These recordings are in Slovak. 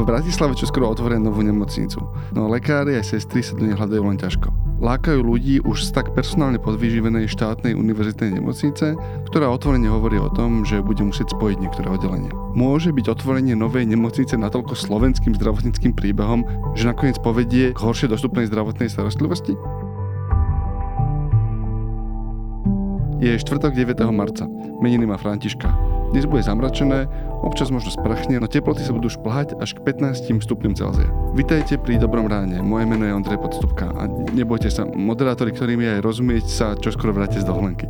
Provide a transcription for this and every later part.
V Bratislave čo skoro otvoria novú nemocnicu, no lekári a sestry sa do nej hľadajú len ťažko. Lákajú ľudí už z tak personálne podvyživenej štátnej univerzitnej nemocnice, ktorá otvorene hovorí o tom, že bude musieť spojiť niektoré oddelenia. Môže byť otvorenie novej nemocnice natoľko slovenským zdravotníckým príbehom, že nakoniec povedie k horšie dostupnej zdravotnej starostlivosti? Je štvrtok 9. marca. Meniny má Františka. Dnes bude zamračené, občas možno sprchne, no teploty sa budú šplhať až k 15 stupňom Celzia. Vitajte pri Dobrom ráne, moje meno je Ondrej Podstupka a nebojte sa, moderátori, ktorými aj rozumieť sa, čo skoro vráte z dovolenky.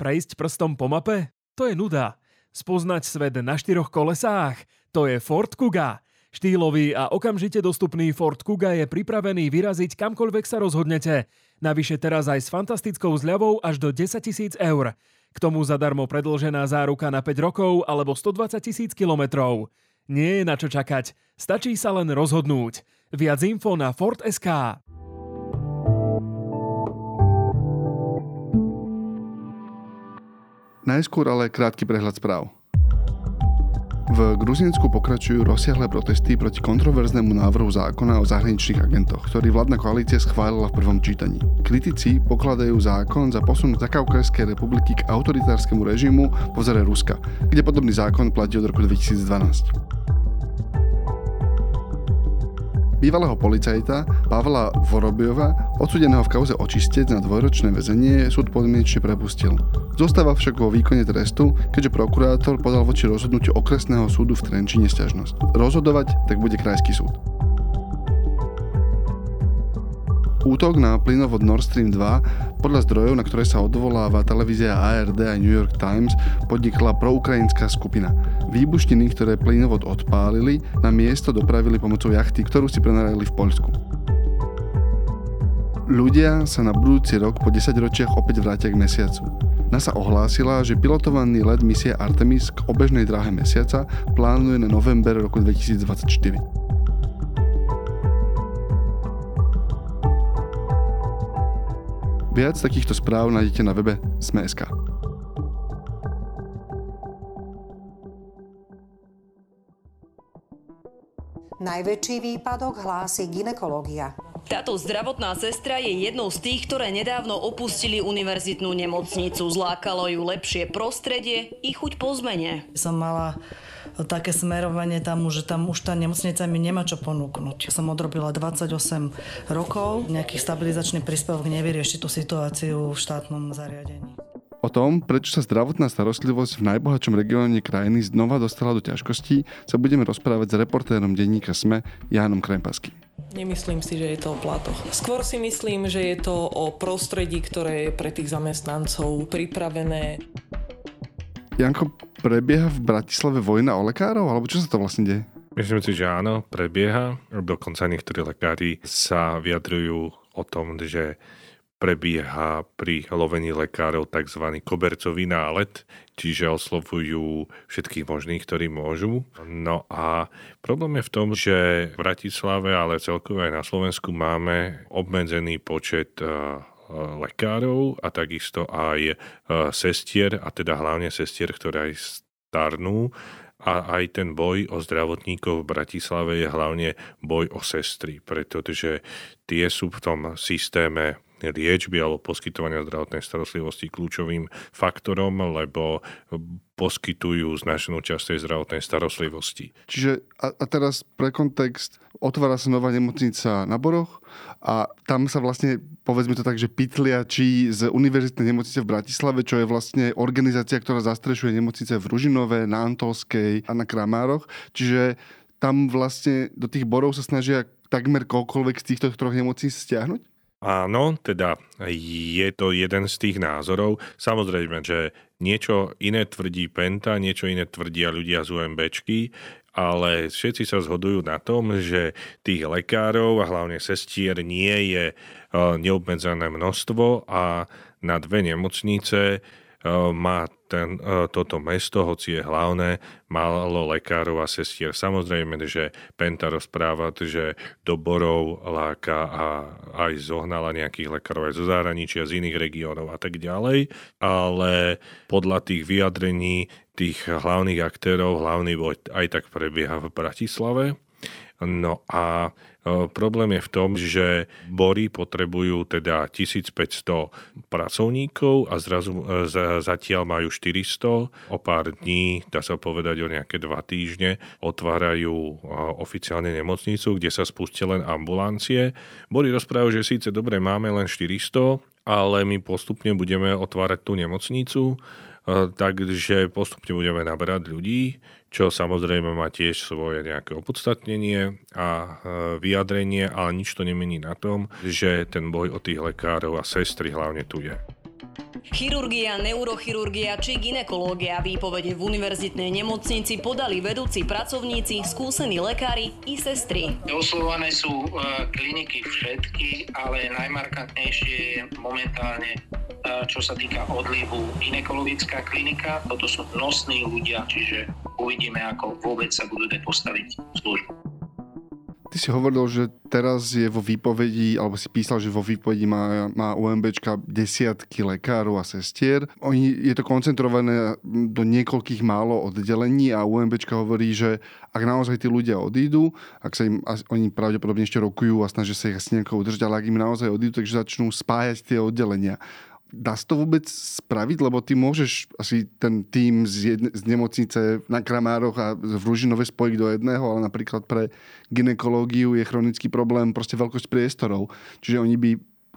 Prejsť prstom po mape? To je nuda. Spoznať svet na štyroch kolesách? To je Ford Kuga. Štýlový a okamžite dostupný Ford Kuga je pripravený vyraziť kamkoľvek sa rozhodnete. Navyše teraz aj s fantastickou zľavou až do 10 tisíc eur. K tomu zadarmo predlžená záruka na 5 rokov alebo 120 tisíc kilometrov. Nie je na čo čakať, stačí sa len rozhodnúť. Viac info na Ford.sk. Najskôr ale krátky prehľad správ. V Gruzinsku pokračujú rozsiahle protesty proti kontroverznému návrhu zákona o zahraničných agentoch, ktorý vládna koalícia schválila v prvom čítaní. Kritici pokladajú zákon za posun Zakaukajskej republiky k autoritárskemu režimu po vzore Ruska, kde podobný zákon platí od roku 2012. Bývalého policajta Pavla Vorobiova, odsudeného v kauze očistec na dvojročné väzenie, súd podmienečne prepustil. Zostáva však vo výkone trestu, keďže prokurátor podal voči rozhodnutiu okresného súdu v Trenčine sťažnosť. Rozhodovať tak bude krajský súd. Útok na plynovod Nord Stream 2 podľa zdrojov, na ktoré sa odvoláva televízia ARD a New York Times, podnikla proukrajinská skupina. Výbušniny, ktoré plynovod odpálili, na miesto dopravili pomocou jachty, ktorú si prenajali v Poľsku. Ľudia sa na budúci rok po 10 ročiach opäť vrátia k mesiacu. NASA ohlásila, že pilotovaný let misie Artemis k obežnej dráhe mesiaca plánuje na november roku 2024. Viac takýchto správ nájdete na webe Sme.sk. Najväčší výpadok hlási ginekológia. Táto zdravotná sestra je jednou z tých, ktoré nedávno opustili univerzitnú nemocnicu. Zlákalo ju lepšie prostredie i chuť po zmene. Som mala také smerovanie tam, že tam už tá nemocnica mi nemá čo ponúknuť. Som odrobila 28 rokov, nejaký stabilizačný príspevok nevyrieši tú situáciu v štátnom zariadení. O tom, prečo sa zdravotná starostlivosť v najbohatšom regióne krajiny znova dostala do ťažkostí, sa budeme rozprávať s reportérom denníka SME Jánom Krempaským. Nemyslím si, že je to o platoch. Skôr si myslím, že je to o prostredí, ktoré je pre tých zamestnancov pripravené. Janko, prebieha v Bratislave vojna o lekárov, alebo čo sa to vlastne deje? Myslím si, že áno, prebieha. Dokonca niektorí lekári sa vyjadrujú o tom, že prebieha pri lovení lekárov tzv. kobercový nálet, čiže oslovujú všetkých možných, ktorí môžu. No a problém je v tom, že v Bratislave, ale celkovo aj na Slovensku máme obmedzený počet lekárov a takisto aj e, sestier, a teda hlavne sestier, ktoré aj starnú. A aj ten boj o zdravotníkov v Bratislave je hlavne boj o sestry, pretože tie sú v tom systéme liečby alebo poskytovania zdravotnej starostlivosti kľúčovým faktorom, lebo poskytujú značnú časť tej zdravotnej starostlivosti. Čiže a, a teraz pre kontext, otvára sa nová nemocnica na Boroch a tam sa vlastne, povedzme to tak, že pitlia či z univerzitnej nemocnice v Bratislave, čo je vlastne organizácia, ktorá zastrešuje nemocnice v Ružinove, na Antolskej a na Kramároch. Čiže tam vlastne do tých borov sa snažia takmer koľkoľvek z týchto troch nemocníc stiahnuť? Áno, teda je to jeden z tých názorov. Samozrejme, že niečo iné tvrdí Penta, niečo iné tvrdia ľudia z UMBčky, ale všetci sa zhodujú na tom, že tých lekárov a hlavne sestier nie je e, neobmedzené množstvo a na dve nemocnice e, má ten, e, toto mesto, hoci je hlavné, malo lekárov a sestier. Samozrejme, že Penta rozpráva, že do Borov láka a aj zohnala nejakých lekárov aj zo zahraničia, z iných regiónov a tak ďalej, ale podľa tých vyjadrení tých hlavných aktérov hlavný boj aj tak prebieha v Bratislave. No a problém je v tom, že Bory potrebujú teda 1500 pracovníkov a zrazu e, zatiaľ majú 400. O pár dní, dá sa povedať o nejaké dva týždne, otvárajú e, oficiálne nemocnicu, kde sa spustia len ambulancie. Bory rozprávajú, že síce dobre máme len 400, ale my postupne budeme otvárať tú nemocnicu takže postupne budeme naberať ľudí, čo samozrejme má tiež svoje nejaké opodstatnenie a e, vyjadrenie, ale nič to nemení na tom, že ten boj o tých lekárov a sestry hlavne tu je. Chirurgia, neurochirurgia či ginekológia výpovede v univerzitnej nemocnici podali vedúci pracovníci, skúsení lekári i sestry. Oslovované sú e, kliniky všetky, ale najmarkantnejšie je momentálne čo sa týka odlivu ginekologická klinika. Toto sú nosní ľudia, čiže uvidíme, ako vôbec sa budú postaviť službu. Ty si hovoril, že teraz je vo výpovedi, alebo si písal, že vo výpovedi má, má UMBčka desiatky lekárov a sestier. Oni, je to koncentrované do niekoľkých málo oddelení a UMBčka hovorí, že ak naozaj tí ľudia odídu, ak sa im, oni pravdepodobne ešte rokujú a snažia sa ich asi nejako udržať, ale ak im naozaj odídu, takže začnú spájať tie oddelenia. Dá sa to vôbec spraviť? Lebo ty môžeš asi ten tým z, jedne, z nemocnice na Kramároch a v Ružinove spojiť do jedného, ale napríklad pre ginekológiu je chronický problém proste veľkosť priestorov. Čiže oni by,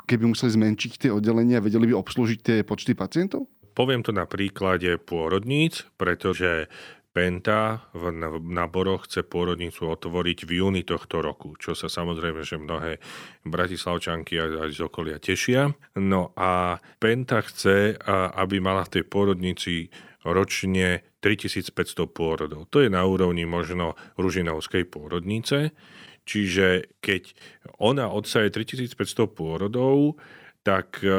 keby museli zmenšiť tie oddelenia, vedeli by obslúžiť tie počty pacientov? Poviem to na príklade pôrodníc, pretože Penta v náboroch chce pôrodnicu otvoriť v júni tohto roku, čo sa samozrejme, že mnohé bratislavčanky aj z okolia tešia. No a Penta chce, aby mala v tej pôrodnici ročne 3500 pôrodov. To je na úrovni možno Ružinovskej pôrodnice. Čiže keď ona odsaje 3500 pôrodov, tak e,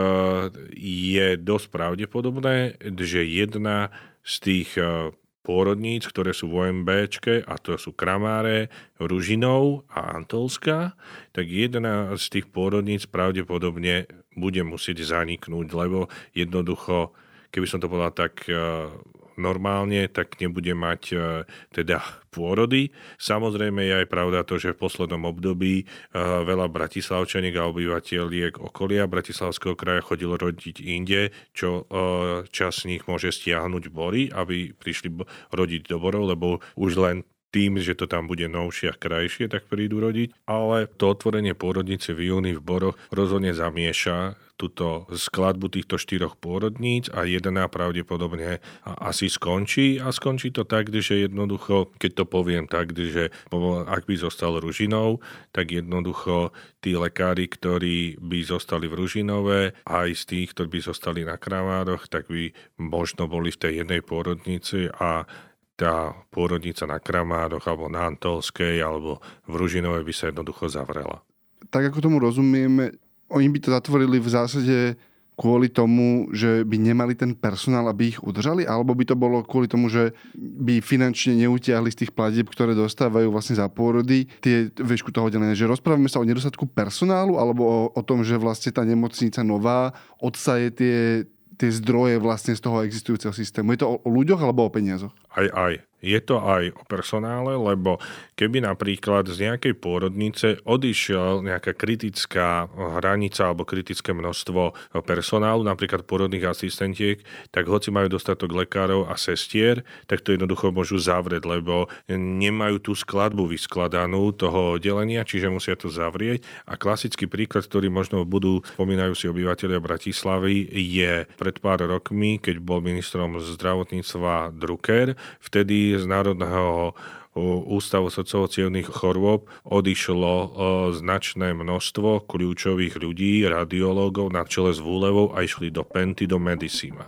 je dosť pravdepodobné, že jedna z tých e, pôrodníc, ktoré sú v OMBčke, a to sú Kramáre, Ružinov a Antolská, tak jedna z tých pôrodníc pravdepodobne bude musieť zaniknúť, lebo jednoducho, keby som to povedal tak eh, normálne, tak nebude mať e, teda pôrody. Samozrejme je aj pravda to, že v poslednom období e, veľa bratislavčaniek a obyvateľiek okolia Bratislavského kraja chodilo rodiť inde, čo e, čas z nich môže stiahnuť bory, aby prišli rodiť do borov, lebo už len tým, že to tam bude novšie a krajšie, tak prídu rodiť, ale to otvorenie pôrodnice v júni v Boroch rozhodne zamieša túto skladbu týchto štyroch pôrodníc a jedna pravdepodobne asi skončí a skončí to tak, že jednoducho, keď to poviem tak, že ak by zostal Ružinou, tak jednoducho tí lekári, ktorí by zostali v Ružinove, aj z tých, ktorí by zostali na Kravároch, tak by možno boli v tej jednej pôrodnici a tá pôrodnica na Kramároch alebo na Antolskej alebo v Ružinove by sa jednoducho zavrela. Tak ako tomu rozumieme, oni by to zatvorili v zásade kvôli tomu, že by nemali ten personál, aby ich udržali, alebo by to bolo kvôli tomu, že by finančne neutiahli z tých platieb, ktoré dostávajú vlastne za pôrody, tie vešku toho oddelenia. Že rozprávame sa o nedostatku personálu, alebo o, o tom, že vlastne tá nemocnica nová odsaje tie, tie zdroje vlastne z toho existujúceho systému. Je to o, o ľuďoch alebo o peniazoch? Aj, aj. Je to aj o personále, lebo keby napríklad z nejakej pôrodnice odišiel nejaká kritická hranica alebo kritické množstvo personálu, napríklad pôrodných asistentiek, tak hoci majú dostatok lekárov a sestier, tak to jednoducho môžu zavrieť, lebo nemajú tú skladbu vyskladanú toho oddelenia, čiže musia to zavrieť. A klasický príklad, ktorý možno budú, spomínajú si obyvateľia Bratislavy, je pred pár rokmi, keď bol ministrom zdravotníctva Drucker, vtedy z Národného Ústavu sociálnych chorôb odišlo značné množstvo kľúčových ľudí, radiológov na čele s Vúlevou a išli do Penty, do Medisima.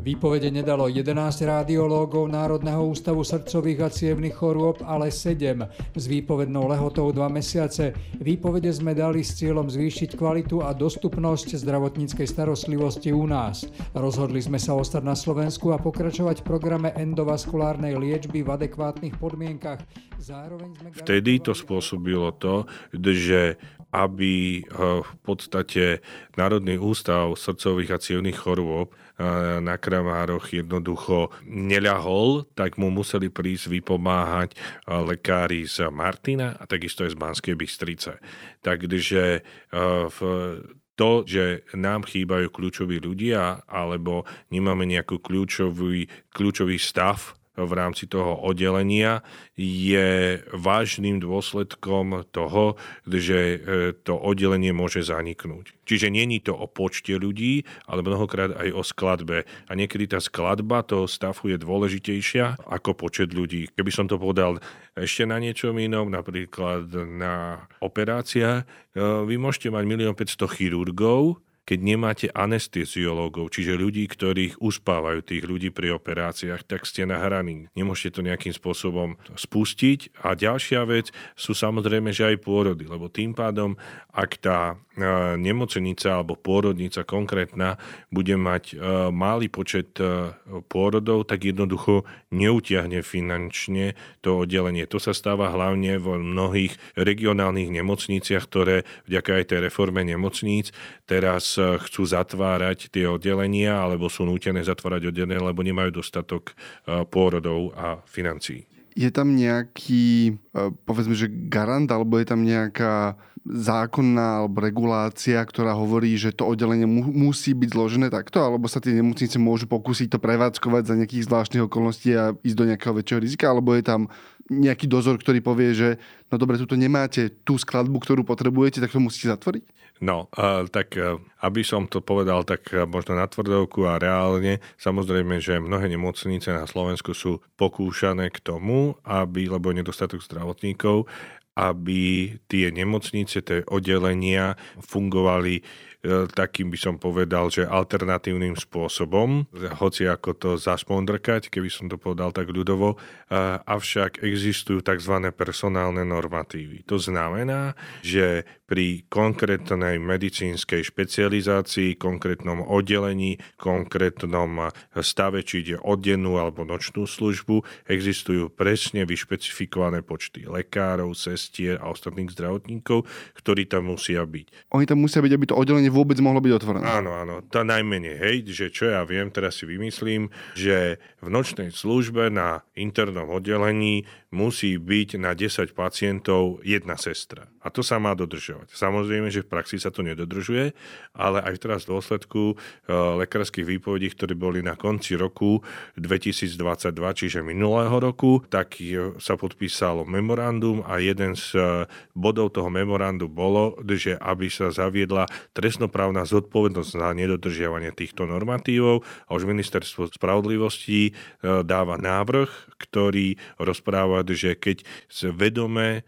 Výpovede nedalo 11 radiológov Národného ústavu srdcových a cievnych chorôb, ale 7 s výpovednou lehotou 2 mesiace. Výpovede sme dali s cieľom zvýšiť kvalitu a dostupnosť zdravotníckej starostlivosti u nás. Rozhodli sme sa ostať na Slovensku a pokračovať v programe endovaskulárnej liečby v adekvátnych podmienkach. Zároveň sme... Vtedy to spôsobilo to, že aby eh, v podstate Národný ústav srdcových a cievných chorôb na Kramároch jednoducho neľahol, tak mu museli prísť vypomáhať lekári z Martina a takisto aj z Banskej Bystrice. Takže v to, že nám chýbajú kľúčoví ľudia alebo nemáme nejaký kľúčový, kľúčový stav v rámci toho oddelenia je vážnym dôsledkom toho, že e, to oddelenie môže zaniknúť. Čiže není to o počte ľudí, ale mnohokrát aj o skladbe. A niekedy tá skladba toho stavu je dôležitejšia ako počet ľudí. Keby som to povedal ešte na niečom inom, napríklad na operácia, e, vy môžete mať 1 500 chirurgov, keď nemáte anesteziológov, čiže ľudí, ktorých uspávajú tých ľudí pri operáciách, tak ste nahraní. Nemôžete to nejakým spôsobom spustiť. A ďalšia vec sú samozrejme, že aj pôrody, lebo tým pádom, ak tá e, nemocenica alebo pôrodnica konkrétna bude mať e, malý počet e, pôrodov, tak jednoducho neutiahne finančne to oddelenie. To sa stáva hlavne v mnohých regionálnych nemocniciach, ktoré vďaka aj tej reforme nemocníc teraz chcú zatvárať tie oddelenia alebo sú nútené zatvárať oddelenia, lebo nemajú dostatok pôrodov a financií. Je tam nejaký, e, povedzme, že garant, alebo je tam nejaká zákonná alebo regulácia, ktorá hovorí, že to oddelenie mu, musí byť zložené takto, alebo sa tie nemocnice môžu pokúsiť to prevádzkovať za nejakých zvláštnych okolností a ísť do nejakého väčšieho rizika, alebo je tam nejaký dozor, ktorý povie, že no dobre, tuto nemáte tú skladbu, ktorú potrebujete, tak to musíte zatvoriť? No, uh, tak uh, aby som to povedal tak uh, možno na tvrdovku a reálne, samozrejme, že mnohé nemocnice na Slovensku sú pokúšané k tomu, aby, lebo nedostatok zdravotníkov, aby tie nemocnice, tie oddelenia fungovali E, takým by som povedal, že alternatívnym spôsobom, hoci ako to zaspondrkať, keby som to povedal tak ľudovo, avšak existujú tzv. personálne normatívy. To znamená, že pri konkrétnej medicínskej špecializácii, konkrétnom oddelení, konkrétnom stave, či ide o dennú alebo nočnú službu, existujú presne vyšpecifikované počty lekárov, sestier a ostatných zdravotníkov, ktorí tam musia byť. Oni tam musia byť, aby to oddelenie vôbec mohlo byť otvorené. Áno, áno, to najmenej, hej, že čo ja viem, teraz si vymyslím, že v nočnej službe na internom oddelení musí byť na 10 pacientov jedna sestra. A to sa má dodržovať. Samozrejme, že v praxi sa to nedodržuje, ale aj teraz v dôsledku e, lekárskych výpovedí, ktoré boli na konci roku 2022, čiže minulého roku, tak sa podpísalo memorandum a jeden z e, bodov toho memorandu bolo, že aby sa zaviedla trestnoprávna zodpovednosť za nedodržiavanie týchto normatívov a už ministerstvo spravodlivosti e, dáva návrh, ktorý rozpráva že keď vedome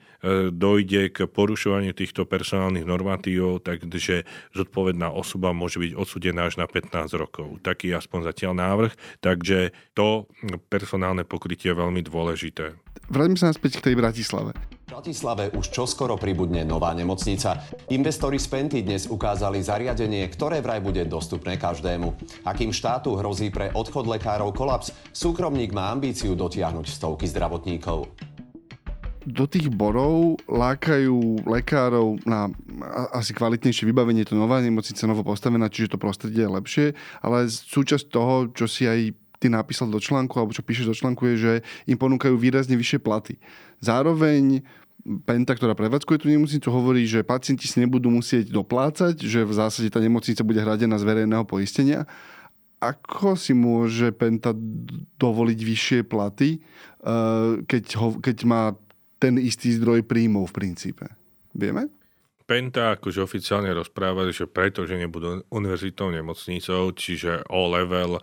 dojde k porušovaniu týchto personálnych normatívov, takže zodpovedná osoba môže byť odsudená až na 15 rokov. Taký aspoň zatiaľ návrh, takže to personálne pokrytie je veľmi dôležité. Vráťme sa naspäť k tej Bratislave. V Bratislave už čoskoro pribudne nová nemocnica. Investori z Penty dnes ukázali zariadenie, ktoré vraj bude dostupné každému. Akým štátu hrozí pre odchod lekárov kolaps, súkromník má ambíciu dotiahnuť stovky zdravotníkov do tých borov lákajú lekárov na asi kvalitnejšie vybavenie, to nová nemocnica novo postavená, čiže to prostredie je lepšie, ale súčasť toho, čo si aj ty napísal do článku, alebo čo píšeš do článku, je, že im ponúkajú výrazne vyššie platy. Zároveň Penta, ktorá prevádzkuje tú nemocnicu, hovorí, že pacienti si nebudú musieť doplácať, že v zásade tá nemocnica bude hradená z verejného poistenia. Ako si môže Penta dovoliť vyššie platy, eh, keď, ho, keď má ten istý zdroj príjmov v princípe? Vieme? Penta akože oficiálne rozpráva, že preto, že nebudú univerzitnou nemocnicou, čiže O-level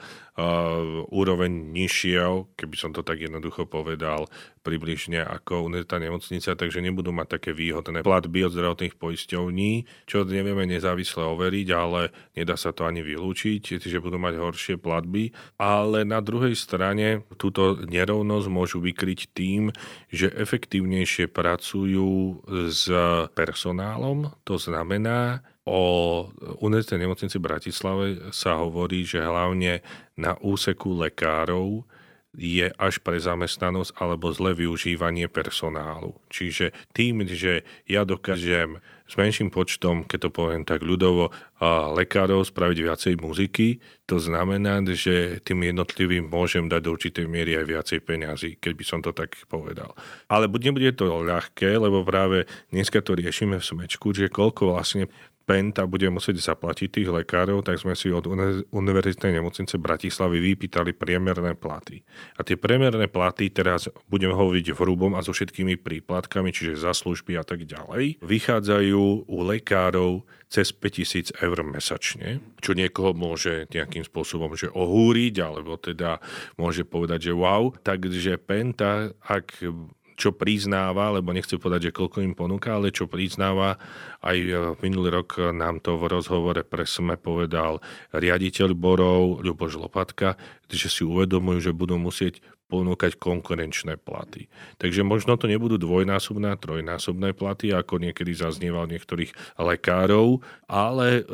úroveň nižšia, keby som to tak jednoducho povedal, približne ako univerzitná nemocnica, takže nebudú mať také výhodné platby od zdravotných poisťovní, čo nevieme nezávisle overiť, ale nedá sa to ani vylúčiť, že budú mať horšie platby. Ale na druhej strane túto nerovnosť môžu vykryť tým, že efektívnejšie pracujú s personálom, to znamená, O univerzitnej nemocnici v Bratislave sa hovorí, že hlavne na úseku lekárov je až pre zamestnanosť alebo zlé využívanie personálu. Čiže tým, že ja dokážem s menším počtom, keď to poviem tak ľudovo, lekárov spraviť viacej muziky, to znamená, že tým jednotlivým môžem dať do určitej miery aj viacej peňazí, keď by som to tak povedal. Ale nebude to ľahké, lebo práve dneska to riešime v smečku, že koľko vlastne Penta bude musieť zaplatiť tých lekárov, tak sme si od Univerzitnej nemocnice Bratislavy vypýtali priemerné platy. A tie priemerné platy, teraz budeme hovoriť v hrubom a so všetkými príplatkami, čiže za služby a tak ďalej, vychádzajú u lekárov cez 5000 eur mesačne, čo niekoho môže nejakým spôsobom že ohúriť, alebo teda môže povedať, že wow. Takže Penta, ak čo priznáva, lebo nechcem povedať, že koľko im ponúka, ale čo priznáva, aj e, minulý rok nám to v rozhovore pre SME povedal riaditeľ Borov, Ľuboš Lopatka, že si uvedomujú, že budú musieť ponúkať konkurenčné platy. Takže možno to nebudú dvojnásobné, trojnásobné platy, ako niekedy zaznieval niektorých lekárov, ale e,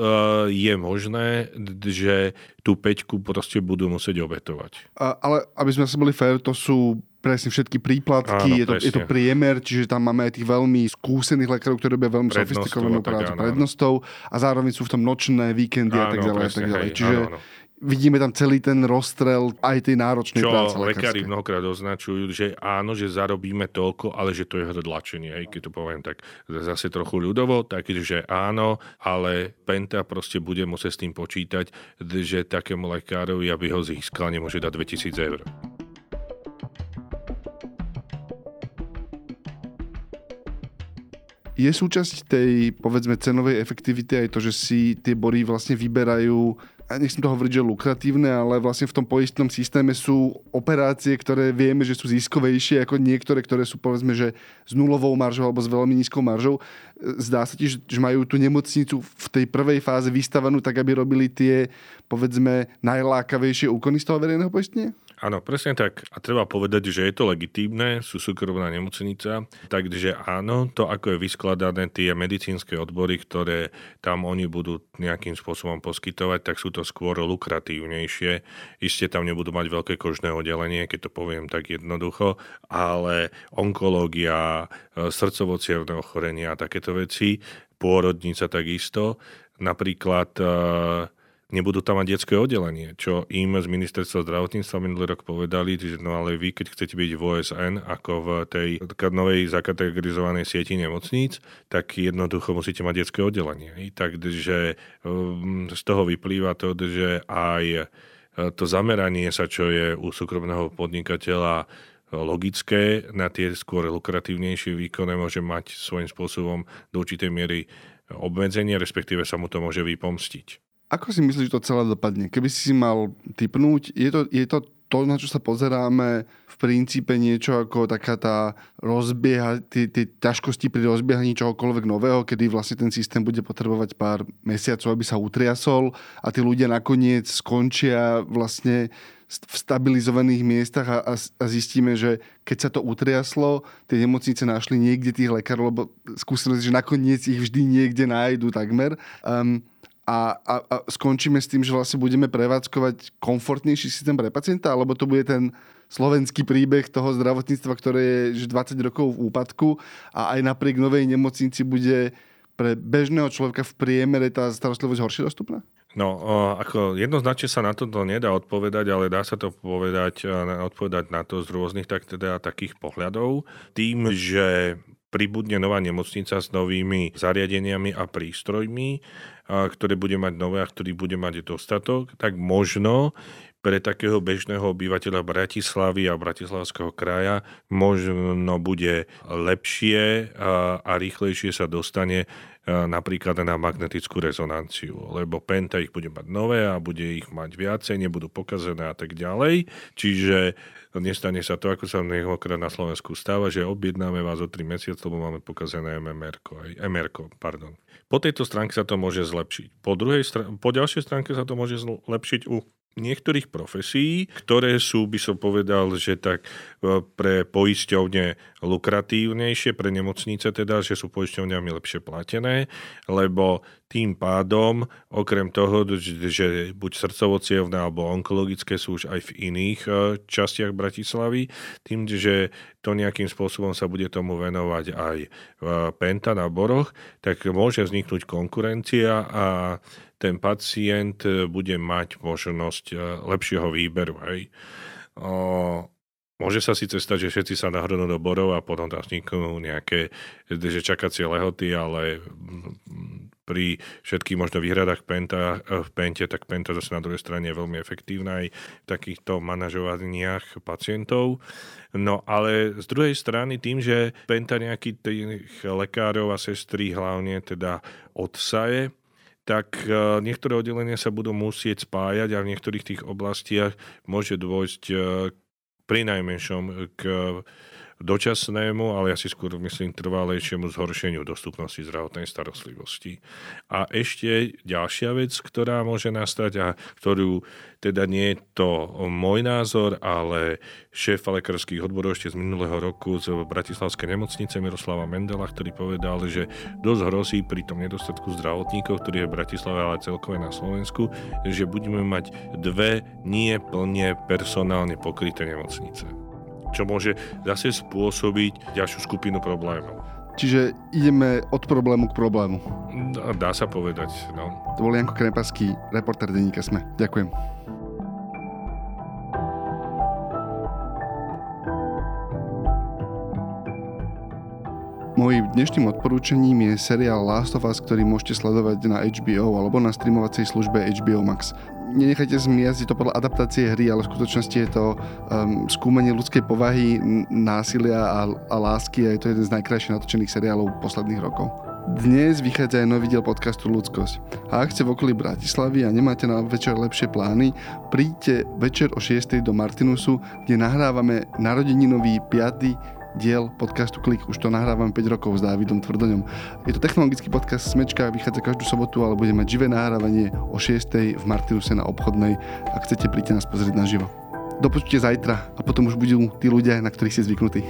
je možné, že tú peťku proste budú musieť obetovať. A, ale aby sme sa boli fér, to sú presne všetky príplatky, áno, je, to, je to priemer, čiže tam máme aj tých veľmi skúsených lekárov, ktorí robia veľmi sofistikovanú prácu áno, prednostou a zároveň sú v tom nočné víkendy áno, a tak ďalej. Presne, a tak ďalej. Hej, čiže áno, áno vidíme tam celý ten rozstrel aj tej náročnej Čo práce. Čo lekári mnohokrát označujú, že áno, že zarobíme toľko, ale že to je hrdlačenie, aj keď to poviem tak zase trochu ľudovo, takže áno, ale Penta proste bude musieť s tým počítať, že takému lekárovi, aby ho získal, nemôže dať 2000 eur. Je súčasť tej, povedzme, cenovej efektivity aj to, že si tie bory vlastne vyberajú nechcem to hovoriť, že lukratívne, ale vlastne v tom poistnom systéme sú operácie, ktoré vieme, že sú ziskovejšie ako niektoré, ktoré sú povedzme, že s nulovou maržou alebo s veľmi nízkou maržou. Zdá sa ti, že majú tú nemocnicu v tej prvej fáze vystavanú tak, aby robili tie, povedzme, najlákavejšie úkony z toho verejného poistenia? Áno, presne tak. A treba povedať, že je to legitímne, sú súkromná nemocnica, takže áno, to ako je vyskladané tie medicínske odbory, ktoré tam oni budú nejakým spôsobom poskytovať, tak sú to skôr lukratívnejšie. Isté tam nebudú mať veľké kožné oddelenie, keď to poviem tak jednoducho, ale onkológia, e, srdcovo ochorenia a takéto veci, pôrodnica takisto, napríklad e, nebudú tam mať detské oddelenie, čo im z ministerstva zdravotníctva minulý rok povedali, že no ale vy, keď chcete byť v OSN, ako v tej novej zakategorizovanej sieti nemocníc, tak jednoducho musíte mať detské oddelenie. Takže um, z toho vyplýva to, že aj e, to zameranie sa, čo je u súkromného podnikateľa logické, na tie skôr lukratívnejšie výkony môže mať svojím spôsobom do určitej miery obmedzenie, respektíve sa mu to môže vypomstiť. Ako si myslíš, že to celé dopadne? Keby si si mal typnúť, je to, je to to, na čo sa pozeráme, v princípe niečo ako taká tá rozbieha, tie, ťažkosti pri rozbiehaní čohokoľvek nového, kedy vlastne ten systém bude potrebovať pár mesiacov, aby sa utriasol a tí ľudia nakoniec skončia vlastne v stabilizovaných miestach a, a, a zistíme, že keď sa to utriaslo, tie nemocnice našli niekde tých lekárov, lebo skúsenosť, že nakoniec ich vždy niekde nájdu takmer. Um, a, a, a skončíme s tým, že vlastne budeme prevádzkovať komfortnejší systém pre pacienta, alebo to bude ten slovenský príbeh toho zdravotníctva, ktoré je 20 rokov v úpadku a aj napriek novej nemocnici bude pre bežného človeka v priemere tá starostlivosť horšie dostupná? No, ako jednoznačne sa na to nedá odpovedať, ale dá sa to povedať, odpovedať na to z rôznych tak, teda, takých pohľadov. Tým, že pribudne nová nemocnica s novými zariadeniami a prístrojmi, ktoré bude mať nové a ktorý bude mať dostatok, tak možno pre takého bežného obyvateľa Bratislavy a Bratislavského kraja možno bude lepšie a, a rýchlejšie sa dostane napríklad na magnetickú rezonanciu, lebo Penta ich bude mať nové a bude ich mať viacej, nebudú pokazené a tak ďalej. Čiže nestane sa to, ako sa mnohokrát na Slovensku stáva, že objednáme vás o 3 mesiace, lebo máme pokazené MMR, MR, pardon. Po tejto stránke sa to môže zlepšiť. Po, druhej str- po ďalšej stránke sa to môže zlepšiť u niektorých profesí, ktoré sú, by som povedal, že tak e, pre poisťovne lukratívnejšie, pre nemocnice teda, že sú poisťovňami lepšie platené, lebo tým pádom, okrem toho, že buď srdcovo alebo onkologické sú už aj v iných e, častiach Bratislavy, tým, že to nejakým spôsobom sa bude tomu venovať aj e, Penta na Boroch, tak môže vzniknúť konkurencia a ten pacient e, bude mať možnosť e, lepšieho výberu. Hej. O, Môže sa síce stať, že všetci sa nahrnú do borov a potom tam vzniknú nejaké že čakacie lehoty, ale pri všetkých možno výhradách Penta, e, v Pente, tak Penta zase na druhej strane je veľmi efektívna aj v takýchto manažovaniach pacientov. No ale z druhej strany tým, že Penta nejakých tých lekárov a sestry hlavne teda odsaje, tak e, niektoré oddelenia sa budú musieť spájať a v niektorých tých oblastiach môže dôjsť e, pri najmenšom k dočasnému, ale ja si skôr myslím trvalejšiemu zhoršeniu dostupnosti zdravotnej starostlivosti. A ešte ďalšia vec, ktorá môže nastať a ktorú teda nie je to môj názor, ale šéf lekárskych odborov ešte z minulého roku z Bratislavskej nemocnice Miroslava Mendela, ktorý povedal, že dosť hrozí pri tom nedostatku zdravotníkov, ktorý je v Bratislave, ale celkové na Slovensku, že budeme mať dve nie plne personálne pokryté nemocnice čo môže zase spôsobiť ďalšiu skupinu problémov. Čiže ideme od problému k problému. Dá, dá sa povedať, no. To bol Janko Krepaský, reporter denníka Sme. Ďakujem. Mojím dnešným odporúčaním je seriál Last of Us, ktorý môžete sledovať na HBO alebo na streamovacej službe HBO Max nenechajte zmiasť, je to podľa adaptácie hry, ale v skutočnosti je to um, skúmanie ľudskej povahy, násilia a, a lásky a je to jeden z najkrajších natočených seriálov posledných rokov. Dnes vychádza aj nový diel podcastu Ľudskosť. A ak ste v okolí Bratislavy a nemáte na večer lepšie plány, príďte večer o 6. do Martinusu, kde nahrávame narodeninový 5 diel podcastu Klik. Už to nahrávam 5 rokov s Dávidom Tvrdoňom. Je to technologický podcast Smečka, vychádza každú sobotu, ale bude mať živé nahrávanie o 6. v Martinuse na obchodnej. Ak chcete, príďte nás pozrieť naživo. Do zajtra a potom už budú tí ľudia, na ktorých ste zvyknutí.